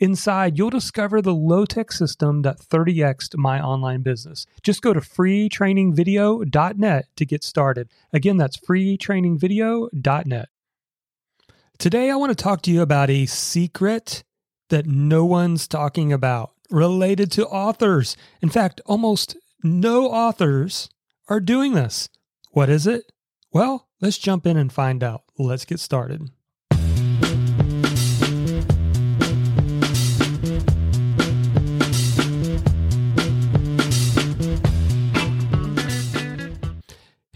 Inside, you'll discover the low tech system that 30xed my online business. Just go to freetrainingvideo.net to get started. Again, that's freetrainingvideo.net. Today, I want to talk to you about a secret that no one's talking about related to authors. In fact, almost no authors are doing this. What is it? Well, let's jump in and find out. Let's get started.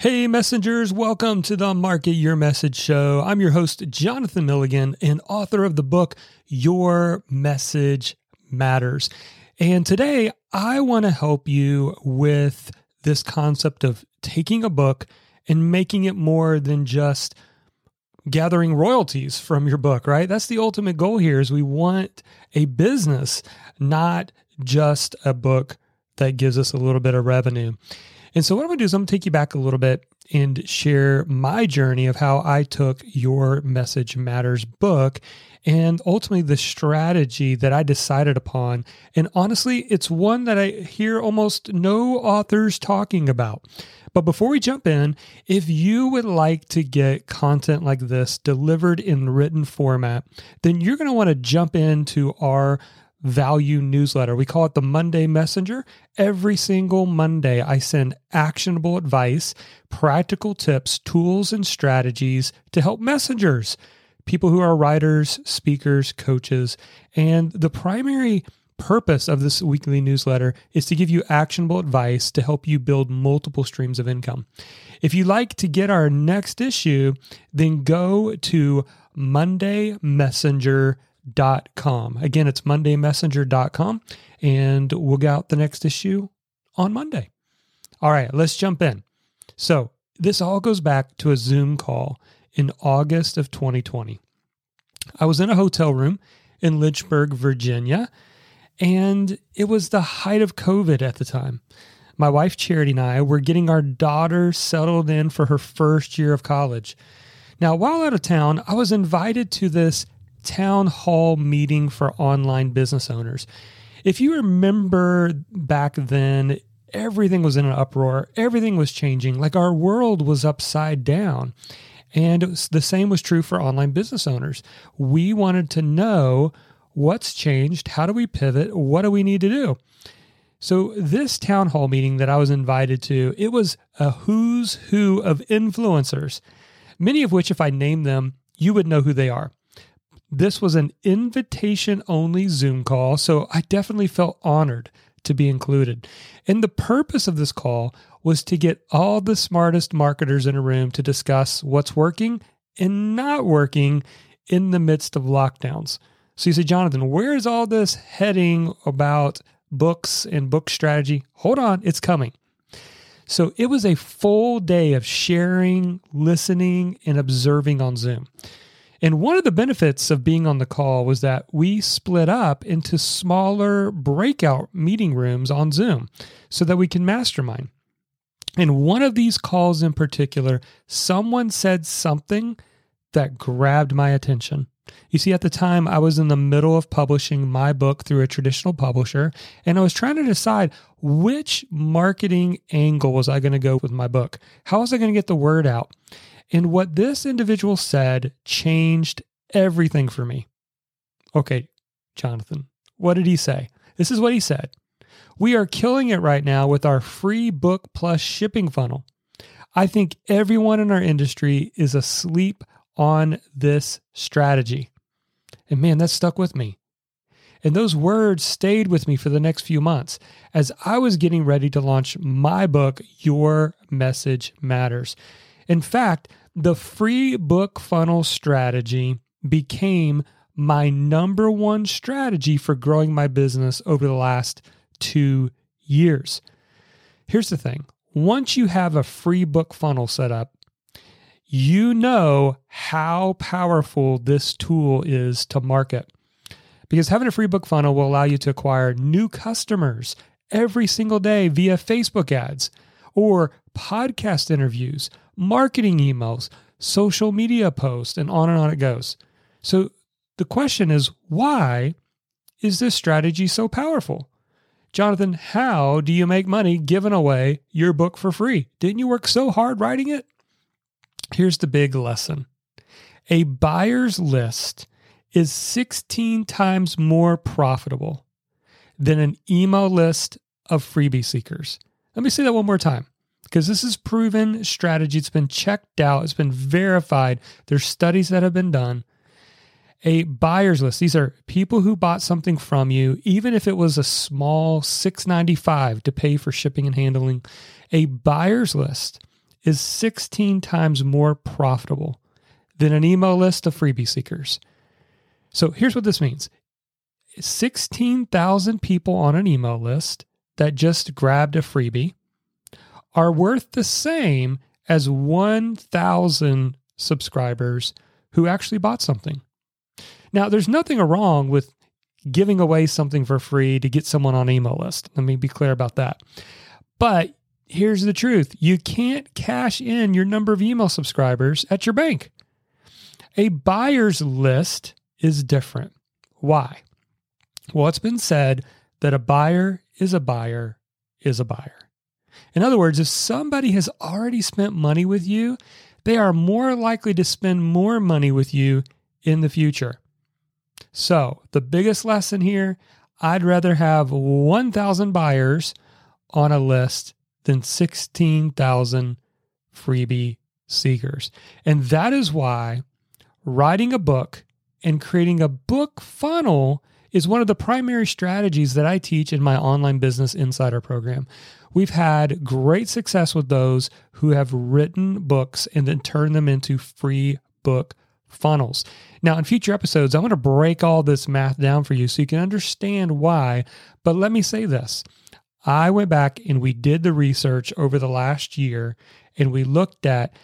Hey, messengers, welcome to the Market Your Message Show. I'm your host, Jonathan Milligan, and author of the book, Your Message Matters. And today, I want to help you with this concept of taking a book and making it more than just gathering royalties from your book, right? That's the ultimate goal here is we want a business, not just a book that gives us a little bit of revenue. And so, what I'm going to do is I'm going to take you back a little bit and share my journey of how I took your Message Matters book and ultimately the strategy that I decided upon. And honestly, it's one that I hear almost no authors talking about. But before we jump in, if you would like to get content like this delivered in written format, then you're going to want to jump into our value newsletter. We call it the Monday Messenger. Every single Monday, I send actionable advice, practical tips, tools, and strategies to help messengers, people who are writers, speakers, coaches. And the primary purpose of this weekly newsletter is to give you actionable advice to help you build multiple streams of income. If you'd like to get our next issue, then go to Monday Messenger mondaymessenger.com. Again, it's mondaymessenger.com, and we'll get out the next issue on Monday. All right, let's jump in. So, this all goes back to a Zoom call in August of 2020. I was in a hotel room in Lynchburg, Virginia, and it was the height of COVID at the time. My wife Charity and I were getting our daughter settled in for her first year of college. Now, while out of town, I was invited to this town hall meeting for online business owners. If you remember back then, everything was in an uproar, everything was changing, like our world was upside down. And was, the same was true for online business owners. We wanted to know what's changed, how do we pivot, what do we need to do? So this town hall meeting that I was invited to, it was a who's who of influencers, many of which if I name them, you would know who they are. This was an invitation only Zoom call, so I definitely felt honored to be included. And the purpose of this call was to get all the smartest marketers in a room to discuss what's working and not working in the midst of lockdowns. So you say, Jonathan, where is all this heading about books and book strategy? Hold on, it's coming. So it was a full day of sharing, listening, and observing on Zoom. And one of the benefits of being on the call was that we split up into smaller breakout meeting rooms on Zoom so that we can mastermind. And one of these calls in particular, someone said something that grabbed my attention. You see, at the time, I was in the middle of publishing my book through a traditional publisher, and I was trying to decide which marketing angle was I going to go with my book? How was I going to get the word out? And what this individual said changed everything for me. Okay, Jonathan, what did he say? This is what he said. We are killing it right now with our free book plus shipping funnel. I think everyone in our industry is asleep on this strategy. And man, that stuck with me. And those words stayed with me for the next few months as I was getting ready to launch my book, Your Message Matters. In fact, the free book funnel strategy became my number one strategy for growing my business over the last two years. Here's the thing once you have a free book funnel set up, you know how powerful this tool is to market. Because having a free book funnel will allow you to acquire new customers every single day via Facebook ads or podcast interviews, marketing emails, social media posts, and on and on it goes. So the question is why is this strategy so powerful? Jonathan, how do you make money giving away your book for free? Didn't you work so hard writing it? Here's the big lesson a buyer's list is 16 times more profitable than an email list of freebie seekers. Let me say that one more time because this is proven strategy. It's been checked out, it's been verified. There's studies that have been done. A buyer's list. These are people who bought something from you, even if it was a small 695 to pay for shipping and handling. A buyer's list is 16 times more profitable than an email list of freebie seekers. So here's what this means 16,000 people on an email list that just grabbed a freebie are worth the same as 1,000 subscribers who actually bought something. Now, there's nothing wrong with giving away something for free to get someone on email list. Let me be clear about that. But here's the truth you can't cash in your number of email subscribers at your bank. A buyer's list is different. Why? Well, it's been said that a buyer is a buyer is a buyer. In other words, if somebody has already spent money with you, they are more likely to spend more money with you in the future. So, the biggest lesson here I'd rather have 1,000 buyers on a list than 16,000 freebie seekers. And that is why writing a book and creating a book funnel is one of the primary strategies that I teach in my online business insider program. We've had great success with those who have written books and then turned them into free book funnels. Now, in future episodes, I'm going to break all this math down for you so you can understand why. But let me say this I went back and we did the research over the last year and we looked at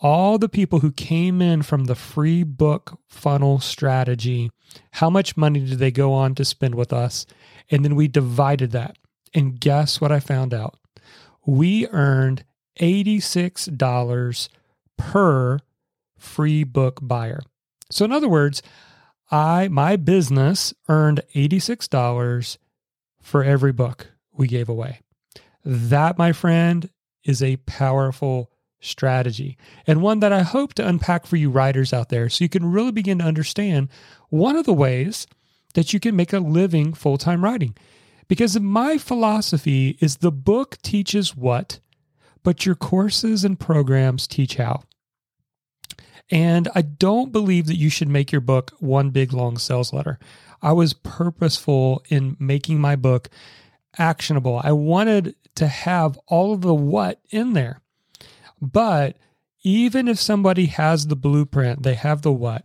all the people who came in from the free book funnel strategy, how much money did they go on to spend with us? And then we divided that. And guess what I found out? We earned $86 per free book buyer. So in other words, I my business earned $86 for every book we gave away. That, my friend, is a powerful strategy and one that I hope to unpack for you writers out there so you can really begin to understand one of the ways that you can make a living full time writing. Because my philosophy is the book teaches what, but your courses and programs teach how. And I don't believe that you should make your book one big long sales letter. I was purposeful in making my book actionable. I wanted to have all of the what in there. But even if somebody has the blueprint, they have the what,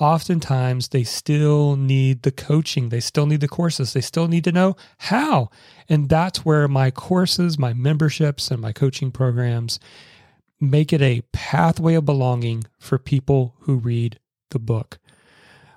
oftentimes they still need the coaching, they still need the courses, they still need to know how. And that's where my courses, my memberships, and my coaching programs make it a pathway of belonging for people who read the book.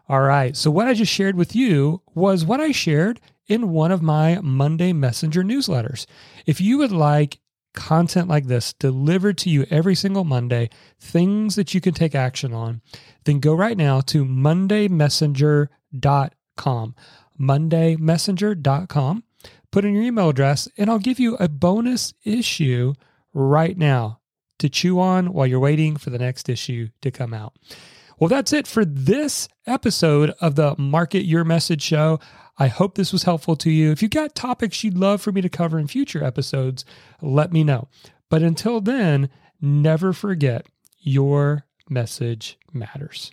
All right. So, what I just shared with you was what I shared in one of my Monday Messenger newsletters. If you would like content like this delivered to you every single Monday, things that you can take action on, then go right now to mondaymessenger.com. Mondaymessenger.com. Put in your email address, and I'll give you a bonus issue right now to chew on while you're waiting for the next issue to come out. Well, that's it for this episode of the Market Your Message show. I hope this was helpful to you. If you got topics you'd love for me to cover in future episodes, let me know. But until then, never forget your message matters.